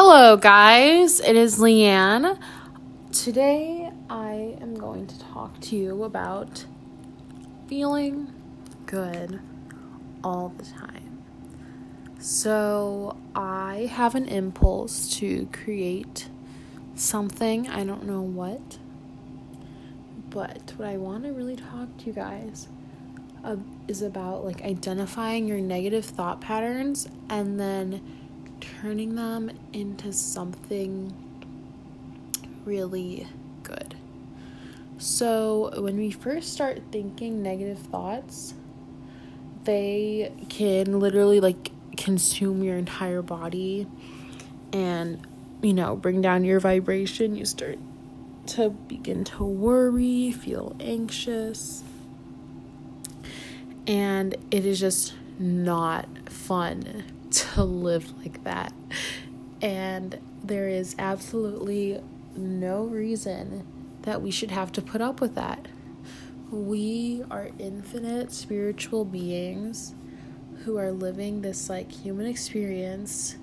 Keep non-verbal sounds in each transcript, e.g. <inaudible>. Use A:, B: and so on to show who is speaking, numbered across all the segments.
A: Hello, guys. It is Leanne. Today, I am going to talk to you about feeling good all the time. So, I have an impulse to create something. I don't know what. But what I want to really talk to you guys uh, is about like identifying your negative thought patterns and then turning them into something really good. So, when we first start thinking negative thoughts, they can literally like consume your entire body and, you know, bring down your vibration. You start to begin to worry, feel anxious, and it is just not fun to live like that. And there is absolutely no reason that we should have to put up with that. We are infinite spiritual beings who are living this like human experience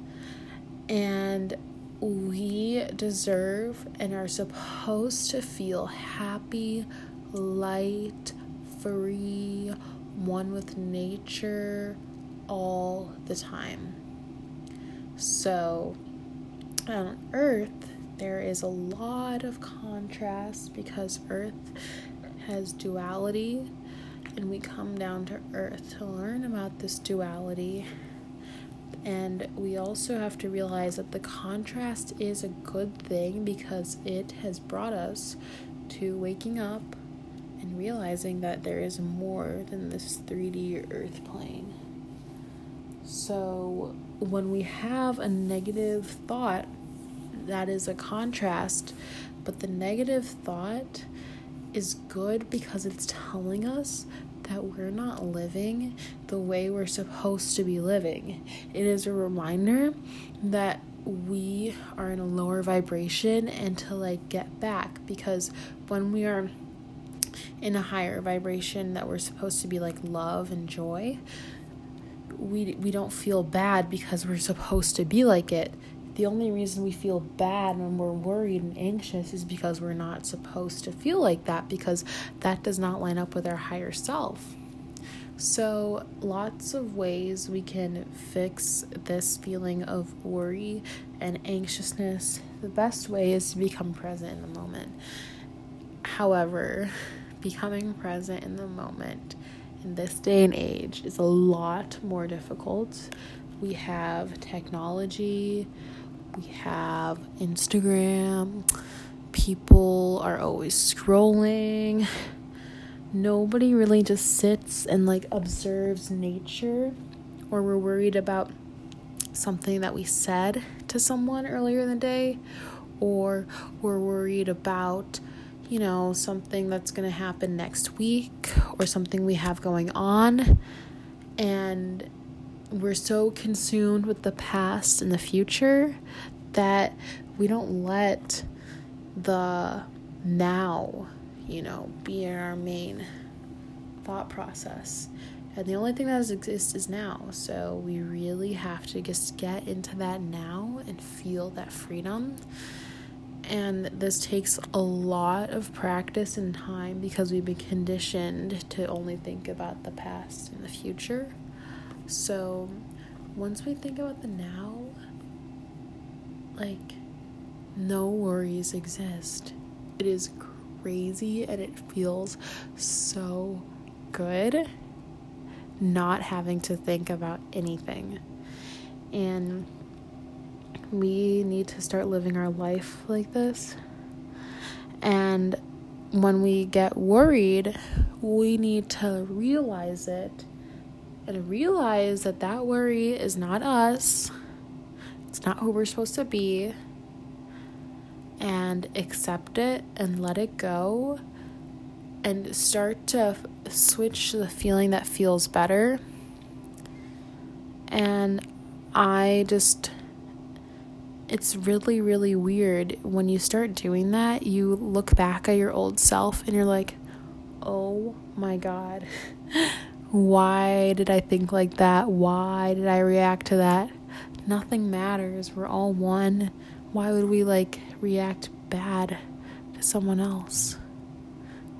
A: and we deserve and are supposed to feel happy, light, free, one with nature, all the time. So, on Earth, there is a lot of contrast because Earth has duality, and we come down to Earth to learn about this duality. And we also have to realize that the contrast is a good thing because it has brought us to waking up and realizing that there is more than this 3D Earth plane. So, when we have a negative thought, that is a contrast, but the negative thought is good because it's telling us that we're not living the way we're supposed to be living. It is a reminder that we are in a lower vibration and to like get back because when we are in a higher vibration that we're supposed to be like love and joy, we we don't feel bad because we're supposed to be like it. The only reason we feel bad when we're worried and anxious is because we're not supposed to feel like that because that does not line up with our higher self. So, lots of ways we can fix this feeling of worry and anxiousness. The best way is to become present in the moment. However, becoming present in the moment in this day and age is a lot more difficult. We have technology, we have Instagram, people are always scrolling. Nobody really just sits and like observes nature, or we're worried about something that we said to someone earlier in the day, or we're worried about you know, something that's going to happen next week or something we have going on. And we're so consumed with the past and the future that we don't let the now, you know, be our main thought process. And the only thing that exists is now. So we really have to just get into that now and feel that freedom and this takes a lot of practice and time because we've been conditioned to only think about the past and the future. So, once we think about the now, like, no worries exist. It is crazy and it feels so good not having to think about anything. And we need to start living our life like this. And when we get worried, we need to realize it and realize that that worry is not us, it's not who we're supposed to be, and accept it and let it go and start to switch the feeling that feels better. And I just it's really, really weird when you start doing that. You look back at your old self and you're like, oh my God, <laughs> why did I think like that? Why did I react to that? Nothing matters. We're all one. Why would we like react bad to someone else?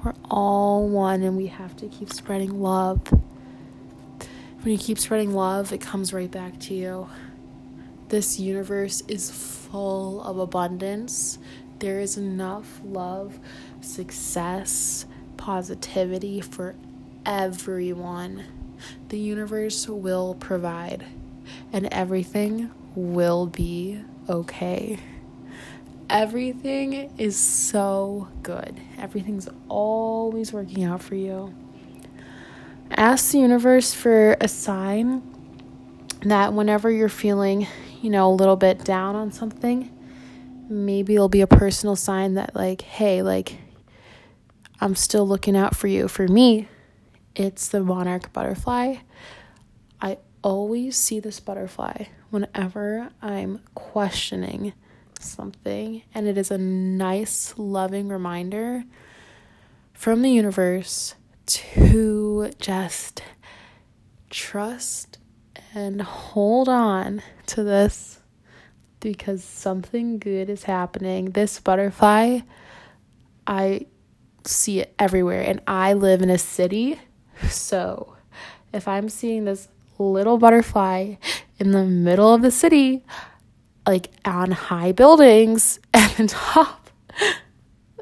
A: We're all one and we have to keep spreading love. When you keep spreading love, it comes right back to you. This universe is full of abundance. There is enough love, success, positivity for everyone. The universe will provide, and everything will be okay. Everything is so good. Everything's always working out for you. Ask the universe for a sign that whenever you're feeling, you know, a little bit down on something, maybe it'll be a personal sign that, like, hey, like, I'm still looking out for you. For me, it's the monarch butterfly. I always see this butterfly whenever I'm questioning something, and it is a nice, loving reminder from the universe to just trust and hold on to this because something good is happening. This butterfly, I see it everywhere, and I live in a city, so if I'm seeing this little butterfly in the middle of the city, like on high buildings <laughs> at the top.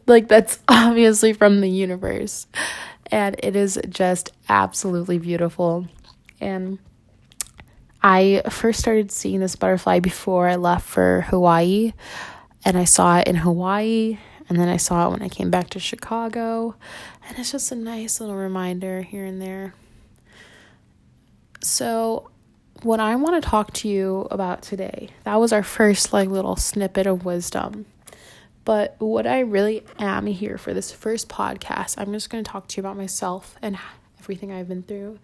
A: like that's obviously from the universe. And it is just absolutely beautiful. And I first started seeing this butterfly before I left for Hawaii. And I saw it in Hawaii. And then I saw it when I came back to Chicago. And it's just a nice little reminder here and there. So what I want to talk to you about today, that was our first like little snippet of wisdom. But what I really am here for this first podcast, I'm just going to talk to you about myself and everything I've been through.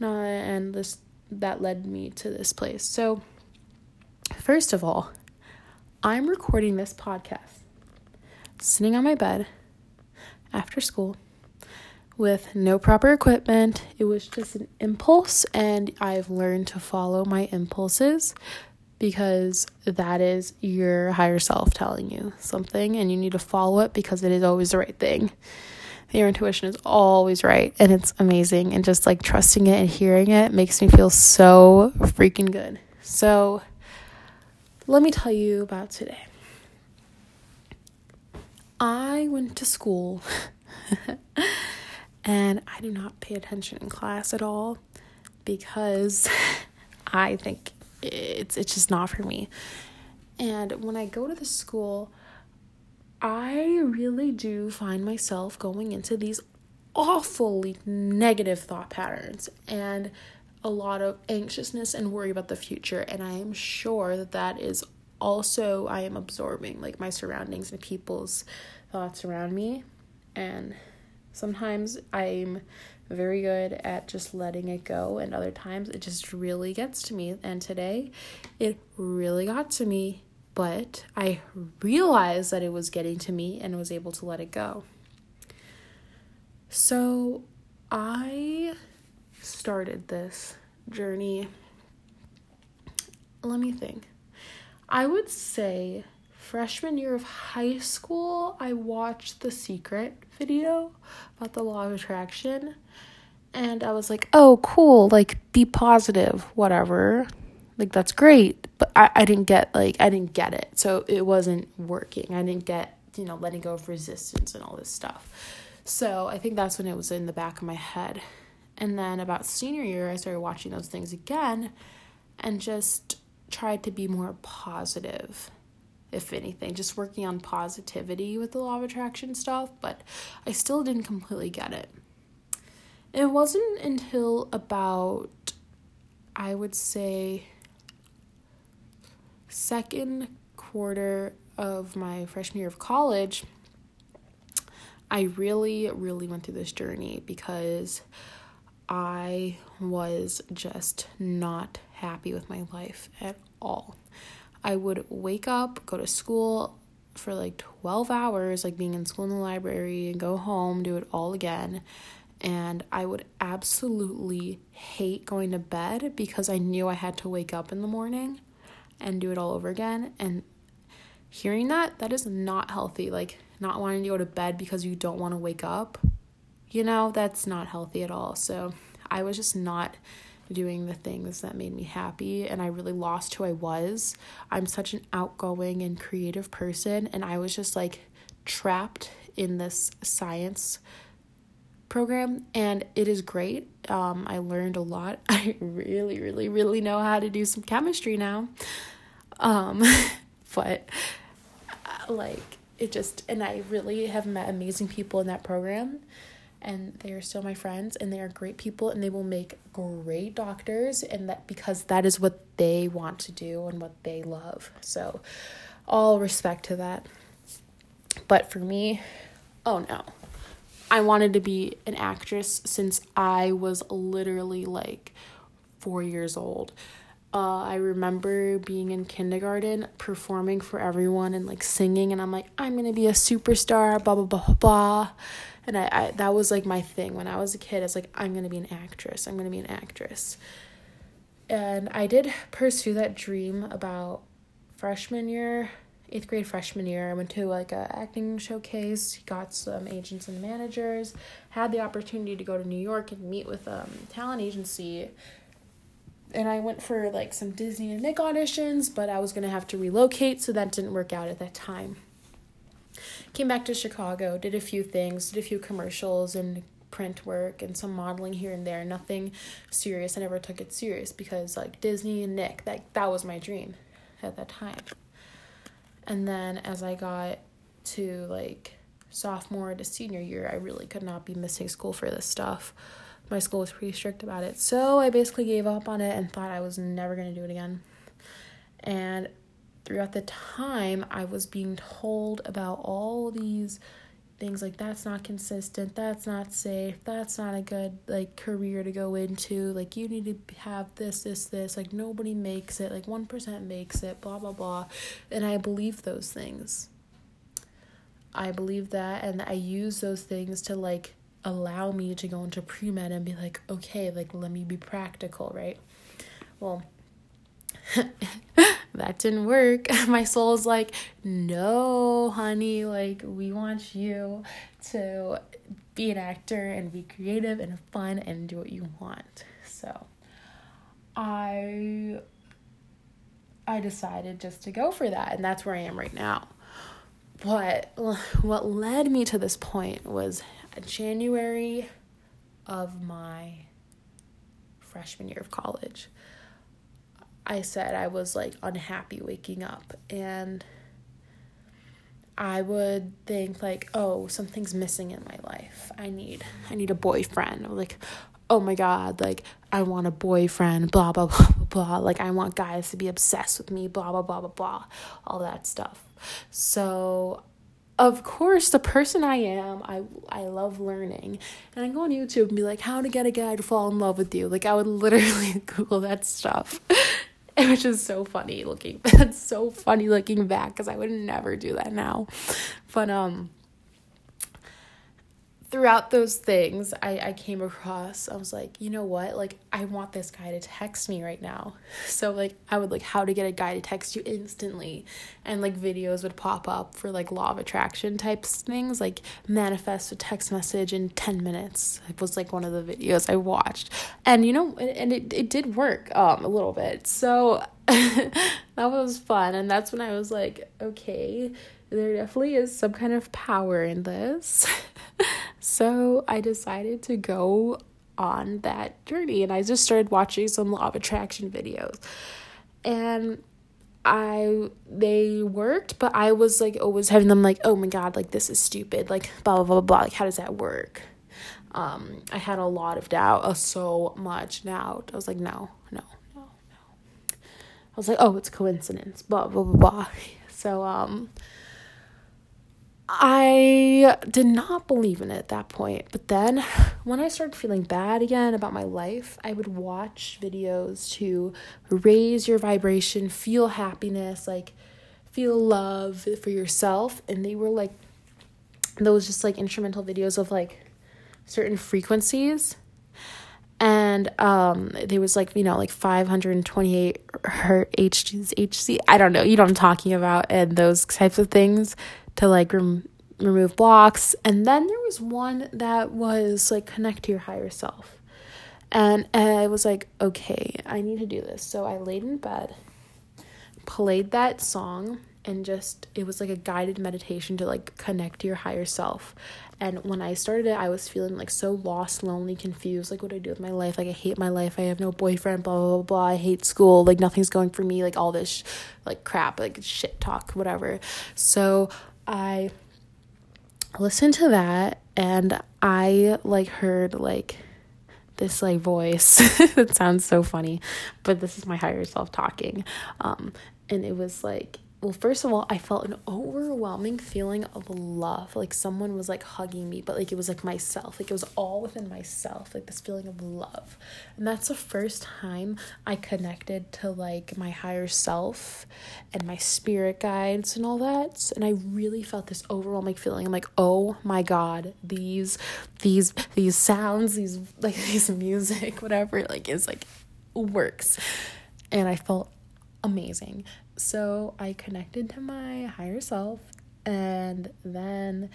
A: Uh, and this that led me to this place. So, first of all, I'm recording this podcast sitting on my bed after school with no proper equipment. It was just an impulse, and I've learned to follow my impulses because that is your higher self telling you something, and you need to follow it because it is always the right thing. Your intuition is always right, and it's amazing. And just like trusting it and hearing it makes me feel so freaking good. So, let me tell you about today. I went to school <laughs> and I do not pay attention in class at all because <laughs> I think it's it's just not for me. And when I go to the school, I really do find myself going into these awfully negative thought patterns and a lot of anxiousness and worry about the future and I am sure that that is also I am absorbing like my surroundings and people's thoughts around me and Sometimes I'm very good at just letting it go, and other times it just really gets to me. And today it really got to me, but I realized that it was getting to me and was able to let it go. So I started this journey. Let me think. I would say freshman year of high school, I watched The Secret video about the law of attraction. And I was like, oh, cool. Like, be positive, whatever. Like, that's great. But I, I didn't get, like, I didn't get it. So it wasn't working. I didn't get, you know, letting go of resistance and all this stuff. So I think that's when it was in the back of my head. And then about senior year, I started watching those things again and just tried to be more positive if anything, just working on positivity with the law of attraction stuff, but I still didn't completely get it. It wasn't until about, I would say, second quarter of my freshman year of college, I really, really went through this journey because I was just not happy with my life at all. I would wake up, go to school for like 12 hours, like being in school in the library, and go home, do it all again. And I would absolutely hate going to bed because I knew I had to wake up in the morning. And do it all over again. And hearing that, that is not healthy. Like, not wanting to go to bed because you don't want to wake up, you know, that's not healthy at all. So, I was just not doing the things that made me happy and I really lost who I was. I'm such an outgoing and creative person and I was just like trapped in this science program and it is great. Um, I learned a lot. <laughs> I really, really, really know how to do some chemistry now. Um, <laughs> but uh, like it just, and I really have met amazing people in that program and they are still my friends and they are great people and they will make great doctors and that because that is what they want to do and what they love. So all respect to that. But for me, oh no. I wanted to be an actress since I was literally like 4 years old. Uh, I remember being in kindergarten performing for everyone and like singing, and I'm like, I'm gonna be a superstar, blah blah blah blah. blah and I, I that was like my thing when I was a kid. I was like, I'm gonna be an actress. I'm gonna be an actress. And I did pursue that dream about freshman year, eighth grade freshman year. I went to like a acting showcase, got some agents and managers, had the opportunity to go to New York and meet with um talent agency. And I went for like some Disney and Nick auditions, but I was gonna have to relocate, so that didn't work out at that time came back to Chicago, did a few things, did a few commercials and print work and some modeling here and there. Nothing serious. I never took it serious because like Disney and Nick, that that was my dream at that time. And then as I got to like sophomore to senior year, I really could not be missing school for this stuff. My school was pretty strict about it. So I basically gave up on it and thought I was never going to do it again. And throughout the time I was being told about all these things like that's not consistent, that's not safe, that's not a good like career to go into, like you need to have this this this, like nobody makes it, like 1% makes it, blah blah blah. And I believe those things. I believe that and I use those things to like allow me to go into pre-med and be like, okay, like let me be practical, right? Well, <laughs> that didn't work. <laughs> My soul's like, no, honey, like, we want you to be an actor and be creative and fun and do what you want. So I I decided just to go for that and that's where I am right now. But what led me to this point was January of my freshman year of college. I said I was like unhappy waking up and I would think like, oh, something's missing in my life. I need I need a boyfriend. Or like, oh my god, like I want a boyfriend, blah blah <laughs> blah blah blah. Like I want guys to be obsessed with me, blah blah blah blah blah. All that stuff. So of course the person I am, I I love learning. And I go on YouTube and be like, how to get a guy to fall in love with you. Like I would <laughs> literally Google that stuff. <laughs> which is so funny looking <laughs> that's so funny looking back because i would never do that now. But um throughout those things I, I came across i was like you know what? Like i want this guy to text me right now. <laughs> So like i would like how to get a guy to text you instantly. And like videos would pop up for like law of attraction types things like manifest a text message in 10 minutes. It was like one of the videos i watched. And you know and it, it did work um a little bit. So <laughs> that was fun. And that's when i was like okay there definitely is some kind of power in this <laughs> So I decided to go on that journey and I just started watching some law of attraction videos. And I they worked, but I was like always having them like, oh my god, like this is stupid, like blah blah blah blah. Like how does that work? Um, I had a lot of doubt, uh, so much doubt. I was like, no, no, no, no. I was like, oh, it's coincidence, blah blah blah blah. <laughs> So um, I did not believe in it at that point. But then <sighs> when I started feeling bad again about my life, I would watch videos to raise your vibration, feel happiness, like feel love for yourself. And they were like those just like instrumental videos of like certain frequencies. And um there was like you know like 528 hertz hc i don't know you know what i'm talking about and those types of things to like rem- remove blocks. And then there was one that was like connect to your higher self. And, and i was like okay i need to do this. So i laid in bed played that song and just it was like a guided meditation to like connect to your higher self. And when i started it i was feeling like so lost lonely confused. Like what do i do with my life? Like i hate my life. I have no boyfriend blah blah blah, blah. i hate school. Like nothing's going for me. Like all this sh- like crap like shit talk whatever. So i listened to that and i like heard like this like voice. <laughs> It sounds so funny but this is my higher self talking. Um and it was like well, first of all, I felt an overwhelming feeling of love. Like someone was like hugging me, but like it was like myself. Like it was all within myself, like this feeling of love. And that's the first time I connected to like my higher self and my spirit guides and all that. And I really felt this overwhelming feeling. I'm like, oh my God, these, these, these sounds, these, like, <laughs> these music, whatever, like, is like works. And I felt amazing. So I connected to my higher self, and then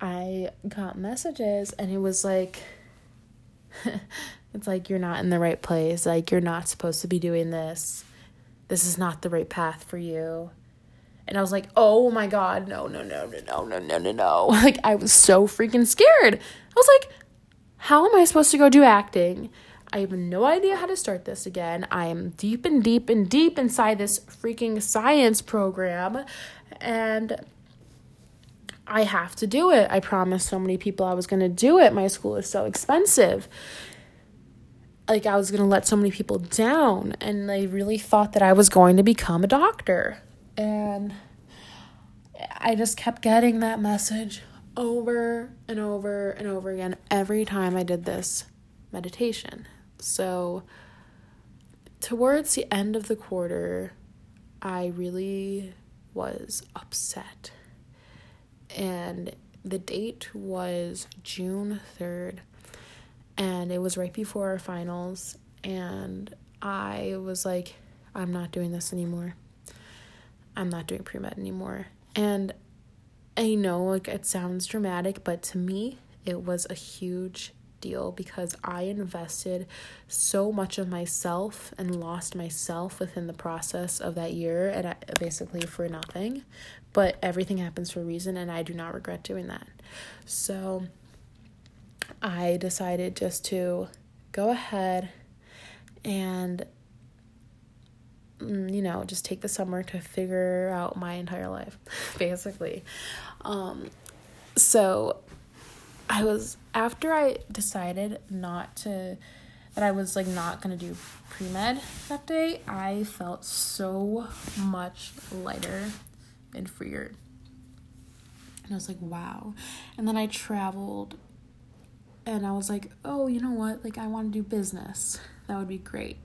A: I got messages, and it was like, <laughs> it's like, you're not in the right place. Like, you're not supposed to be doing this. This is not the right path for you. And I was like, oh my God, no, no, no, no, no, no, no, no, no. <laughs> Like, I was so freaking scared. I was like, how am I supposed to go do acting? I have no idea how to start this again. I am deep and deep and deep inside this freaking science program and I have to do it. I promised so many people I was going to do it. My school is so expensive. Like, I was going to let so many people down, and they really thought that I was going to become a doctor. And I just kept getting that message over and over and over again every time I did this meditation. So, towards the end of the quarter, I really was upset. And the date was June 3rd, and it was right before our finals. And I was like, I'm not doing this anymore. I'm not doing pre med anymore. And I know like it sounds dramatic, but to me, it was a huge deal because I invested so much of myself and lost myself within the process of that year and I, basically for nothing. But everything happens for a reason and I do not regret doing that. So I decided just to go ahead and mm, you know just take the summer to figure out my entire life <laughs> basically um so I was after I decided not to that I was like not gonna do pre med that day, I felt so much lighter and freer. And I was like, wow. And then I traveled and I was like, oh, you know what? Like, I want to do business. That would be great.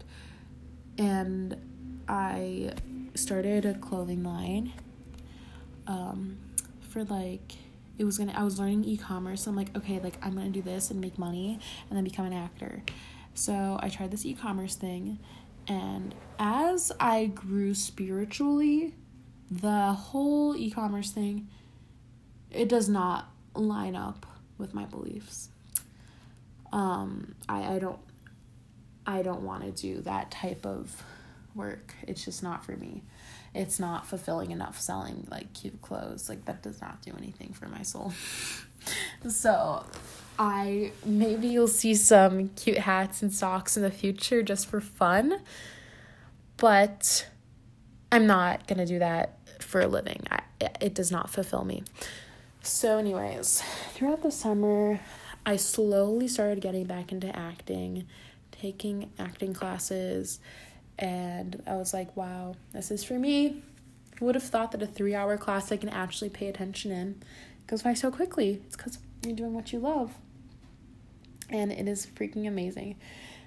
A: And I started a clothing line um, for like it was gonna I was learning e-commerce. So I'm like, okay, like I'm gonna do this and make money and then become an actor. So I tried this e-commerce thing and as I grew spiritually, the whole e-commerce thing it does not line up with my beliefs. Um I I don't I don't want to do that type of work. It's just not for me it's not fulfilling enough selling like cute clothes. Like that does not do anything for my soul. <laughs> so I maybe you'll see some cute hats and socks in the future just for fun. But I'm not going to do that for a living. I, it does not fulfill me. So, anyways, throughout the summer, I slowly started getting back into acting, taking acting classes, and I was like, wow, this is for me. Who would have thought that a three hour class I can actually pay attention in goes by so quickly? It's because you're doing what you love. And it is freaking amazing.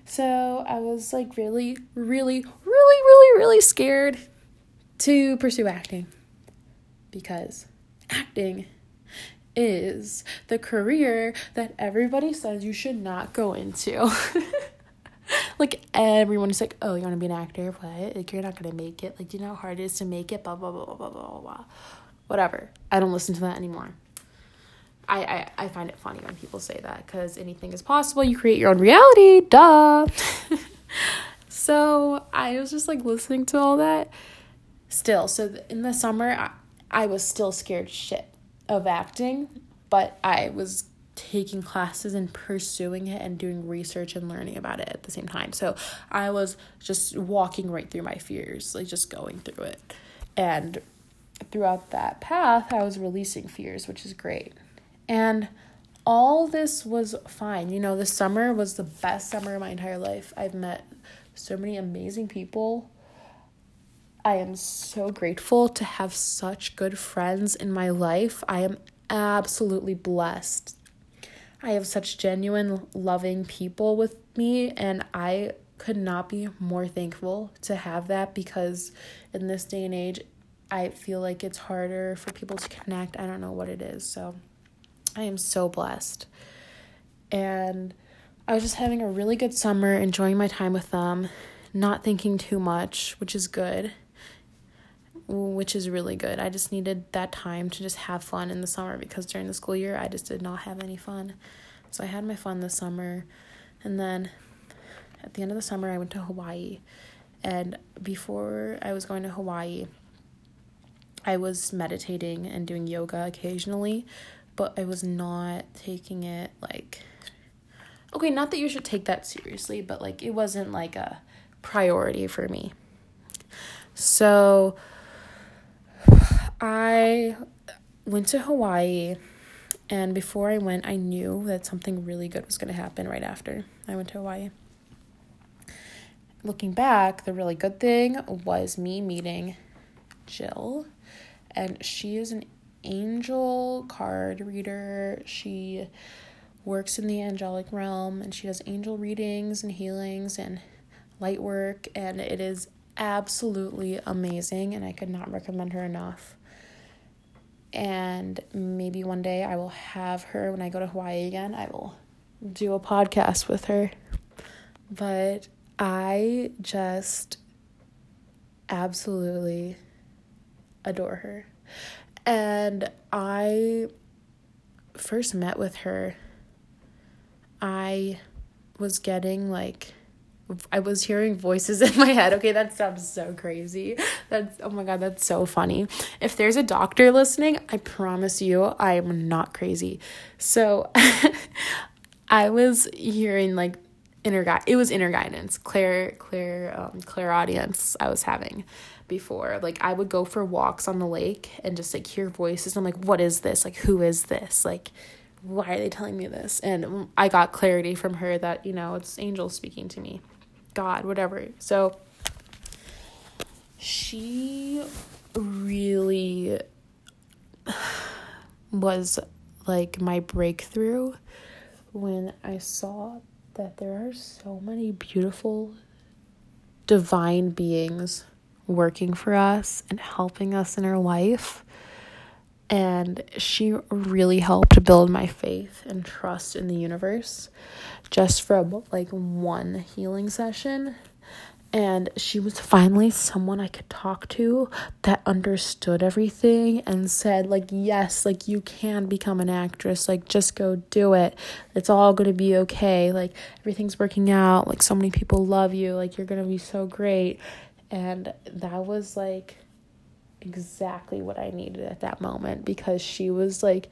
A: So I was like really, really, really, really, really scared to pursue acting because acting is the career that everybody says you should not go into. <laughs> like everyone is like, oh, you want to be an actor? What? Like you're not gonna make it. Like you know how hard it is to make it? Blah blah blah blah blah blah blah. Whatever. I don't listen to that anymore. I, I, I find it funny when people say that because anything is possible. You create your own reality. Duh. <laughs> so I was just like listening to all that. Still, so in the summer, I, I was still scared shit of acting, but I was taking classes and pursuing it and doing research and learning about it at the same time. So I was just walking right through my fears, like just going through it. And throughout that path, I was releasing fears, which is great. And all this was fine. You know, the summer was the best summer of my entire life. I've met so many amazing people. I am so grateful to have such good friends in my life. I am absolutely blessed. I have such genuine, loving people with me, and I could not be more thankful to have that because in this day and age, I feel like it's harder for people to connect. I don't know what it is. So I am so blessed. And I was just having a really good summer, enjoying my time with them, not thinking too much, which is good. Which is really good. I just needed that time to just have fun in the summer because during the school year I just did not have any fun. So I had my fun this summer. And then at the end of the summer, I went to Hawaii. And before I was going to Hawaii, I was meditating and doing yoga occasionally, but I was not taking it like okay, not that you should take that seriously, but like it wasn't like a priority for me. So I went to Hawaii and before I went, I knew that something really good was going to happen right after I went to Hawaii. Looking back, the really good thing was me meeting Jill, and she is an angel card reader. She works in the angelic realm and she does angel readings and healings and light work, and it is absolutely amazing. And I could not recommend her enough. And maybe one day I will have her when I go to Hawaii again. I will do a podcast with her. But I just absolutely adore her. And I first met with her, I was getting like I was hearing voices <laughs> in my head. Okay, that sounds so crazy. That's oh my god, that's so funny. If there's a doctor listening, I promise you I am not crazy. So <laughs> I was hearing like inner guide it was inner guidance, clear, clear, um clairaudience. I was having before. Like I would go for walks on the lake and just like hear voices. I'm like, what is this? Like who is this? Like why are they telling me this? And I got clarity from her that, you know, it's angels speaking to me. God, whatever. So she really <sighs> was like my breakthrough when I saw that there are so many beautiful divine beings working for us and helping us in our life. And she really helped build my faith and trust in the universe just from like one healing session. And she was finally someone I could talk to that understood everything and said, like, yes, like you can become an actress. Like, just go do it. It's all gonna be okay. Like, everything's working out. Like, so many people love you. Like, you're gonna be so great and that was like exactly what I needed at that moment because she was like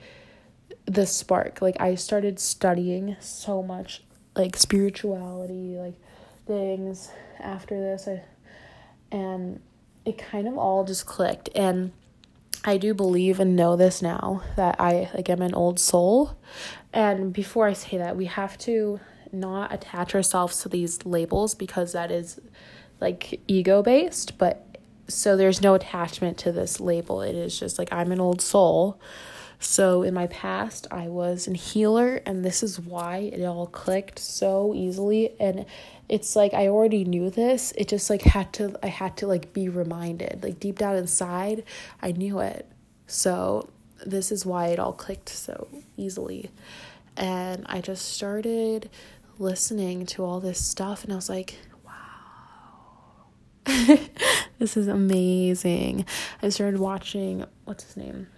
A: the spark. Like I started studying so much like spirituality, like things after this. I, and it kind of all just clicked and I do believe and know this now that I like am an old soul. And before I say that, we have to not attach ourselves to these labels because that is like ego based, but so there's no attachment to this label. It is just like I'm an old soul. So in my past, I was a healer, and this is why it all clicked so easily. And it's like I already knew this. It just like had to, I had to like be reminded. Like deep down inside, I knew it. So this is why it all clicked so easily. And I just started listening to all this stuff and I was like, wow, <laughs> this is amazing. I started watching, what's his name?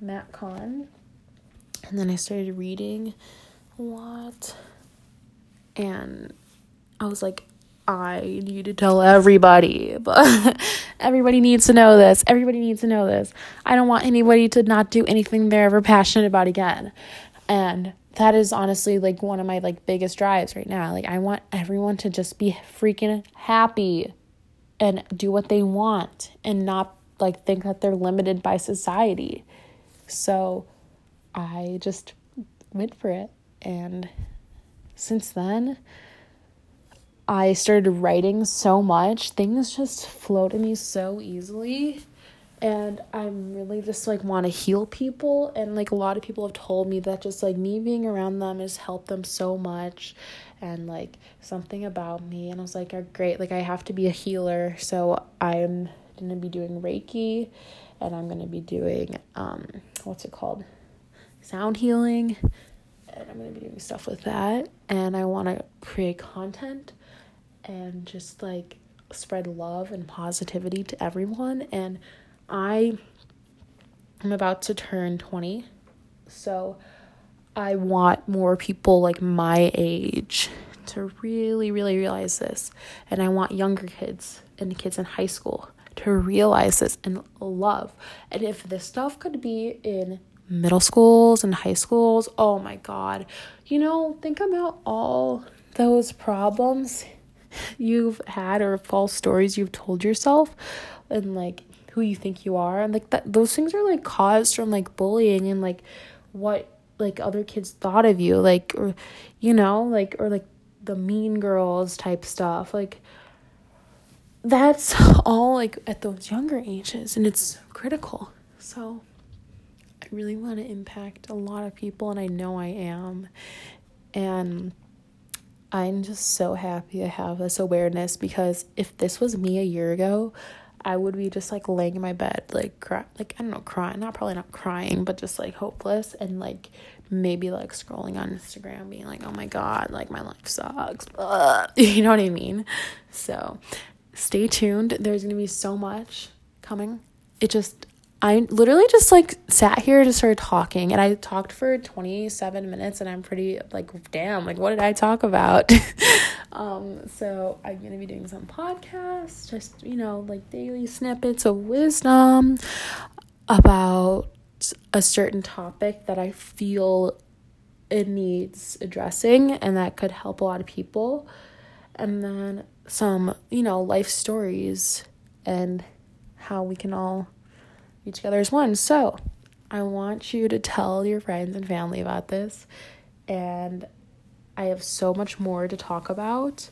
A: Matt Kahn. And then I started reading a lot. And I was like, I need to tell everybody, <laughs> but everybody needs to know this. Everybody needs to know this. I don't want anybody to not do anything they're ever passionate about again. And that is honestly like one of my like biggest drives right now. Like I want everyone to just be freaking happy and do what they want and not like think that they're limited by society. So I just went for it and since then I started writing so much. Things just flow to me so easily and I'm really just like want to heal people and like a lot of people have told me that just like me being around them has helped them so much and like something about me and I was like oh, great like I have to be a healer so I'm going to be doing reiki and I'm going to be doing um what's it called sound healing and I'm going to be doing stuff with that and I want to create content and just like spread love and positivity to everyone and I am about to turn 20. So I want more people like my age to really, really realize this. And I want younger kids and kids in high school to realize this and love. And if this stuff could be in middle schools and high schools, oh my God. You know, think about all those problems you've had or false stories you've told yourself and like who you think you are and like that those things are like caused from like bullying and like what like other kids thought of you like or you know like or like the mean girls type stuff like that's <laughs> all like at those younger ages and it's critical. So i really want to impact a lot of people and i know i am and i'm just so happy to have this awareness because if this was me a year ago I would be just like laying in my bed, like cry, like I don't know, crying, not probably not crying, but just like hopeless and like maybe like scrolling on Instagram, being like, oh my god, like my life sucks, <laughs> you know what I mean? So, stay tuned. There's gonna be so much coming. It just I literally just like sat here and just started talking and I talked for 27 minutes and I'm pretty like damn like what did I talk about <laughs> um so I'm to be doing some podcasts just you know like daily snippets of wisdom about a certain topic that I feel it needs addressing and that could help a lot of people and then some you know life stories and how we can all be together as one. So, I want you to tell your friends and family about this. And I have so much more to talk about.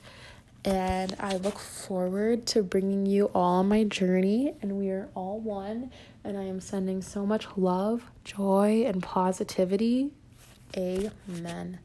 A: And I look forward to bringing you all on my journey. And we are all one. And I am sending so much love, joy, and positivity. Amen.